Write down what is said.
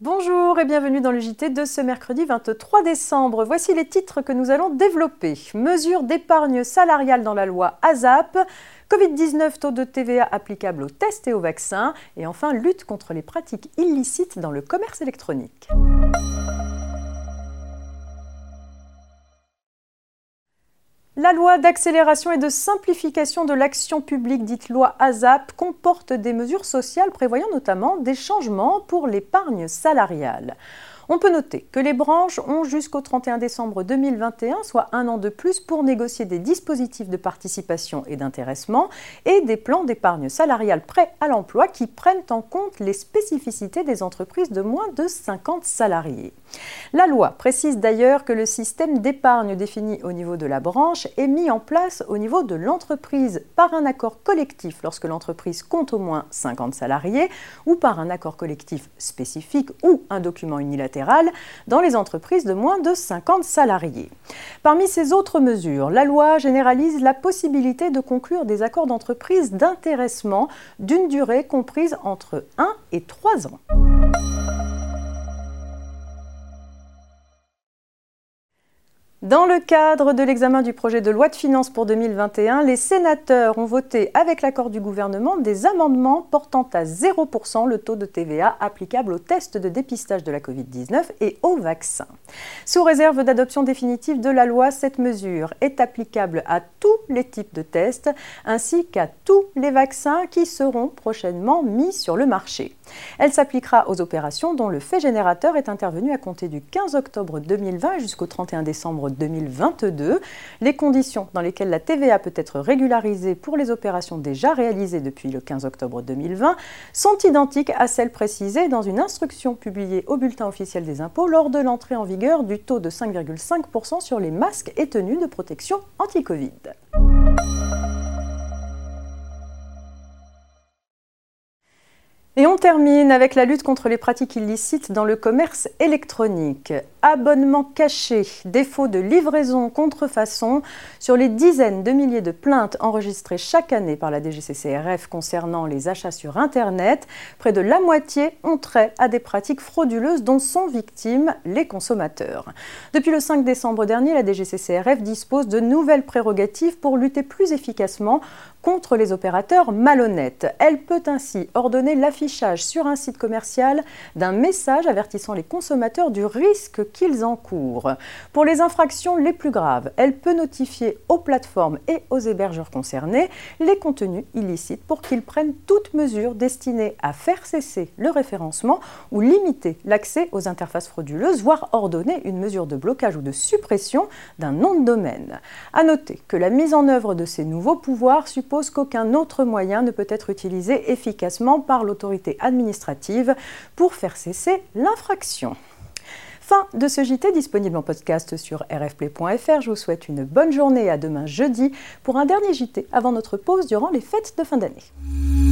Bonjour et bienvenue dans le JT de ce mercredi 23 décembre. Voici les titres que nous allons développer. Mesures d'épargne salariale dans la loi ASAP. Covid-19, taux de TVA applicable aux tests et aux vaccins. Et enfin, lutte contre les pratiques illicites dans le commerce électronique. La loi d'accélération et de simplification de l'action publique, dite loi ASAP, comporte des mesures sociales prévoyant notamment des changements pour l'épargne salariale. On peut noter que les branches ont jusqu'au 31 décembre 2021, soit un an de plus, pour négocier des dispositifs de participation et d'intéressement et des plans d'épargne salariale prêts à l'emploi qui prennent en compte les spécificités des entreprises de moins de 50 salariés. La loi précise d'ailleurs que le système d'épargne défini au niveau de la branche est mis en place au niveau de l'entreprise par un accord collectif lorsque l'entreprise compte au moins 50 salariés ou par un accord collectif spécifique ou un document unilatéral dans les entreprises de moins de 50 salariés. Parmi ces autres mesures, la loi généralise la possibilité de conclure des accords d'entreprise d'intéressement d'une durée comprise entre 1 et 3 ans. Dans le cadre de l'examen du projet de loi de finances pour 2021, les sénateurs ont voté avec l'accord du gouvernement des amendements portant à 0% le taux de TVA applicable aux tests de dépistage de la Covid-19 et aux vaccins. Sous réserve d'adoption définitive de la loi, cette mesure est applicable à tous les types de tests ainsi qu'à tous les vaccins qui seront prochainement mis sur le marché. Elle s'appliquera aux opérations dont le fait générateur est intervenu à compter du 15 octobre 2020 jusqu'au 31 décembre 2022. Les conditions dans lesquelles la TVA peut être régularisée pour les opérations déjà réalisées depuis le 15 octobre 2020 sont identiques à celles précisées dans une instruction publiée au Bulletin officiel des impôts lors de l'entrée en vigueur du taux de 5,5% sur les masques et tenues de protection anti-Covid. Et on termine avec la lutte contre les pratiques illicites dans le commerce électronique. Abonnements cachés, défaut de livraison, contrefaçon, sur les dizaines de milliers de plaintes enregistrées chaque année par la DGCCRF concernant les achats sur Internet, près de la moitié ont trait à des pratiques frauduleuses dont sont victimes les consommateurs. Depuis le 5 décembre dernier, la DGCCRF dispose de nouvelles prérogatives pour lutter plus efficacement contre les opérateurs malhonnêtes. Elle peut ainsi ordonner l'affichage sur un site commercial d'un message avertissant les consommateurs du risque qu'ils encourent. Pour les infractions les plus graves, elle peut notifier aux plateformes et aux hébergeurs concernés les contenus illicites pour qu'ils prennent toute mesure destinée à faire cesser le référencement ou limiter l'accès aux interfaces frauduleuses, voire ordonner une mesure de blocage ou de suppression d'un nom de domaine. À noter que la mise en œuvre de ces nouveaux pouvoirs suppose qu'aucun autre moyen ne peut être utilisé efficacement par l'autorité administrative pour faire cesser l'infraction. Fin de ce JT disponible en podcast sur rfplay.fr. Je vous souhaite une bonne journée à demain jeudi pour un dernier JT avant notre pause durant les fêtes de fin d'année.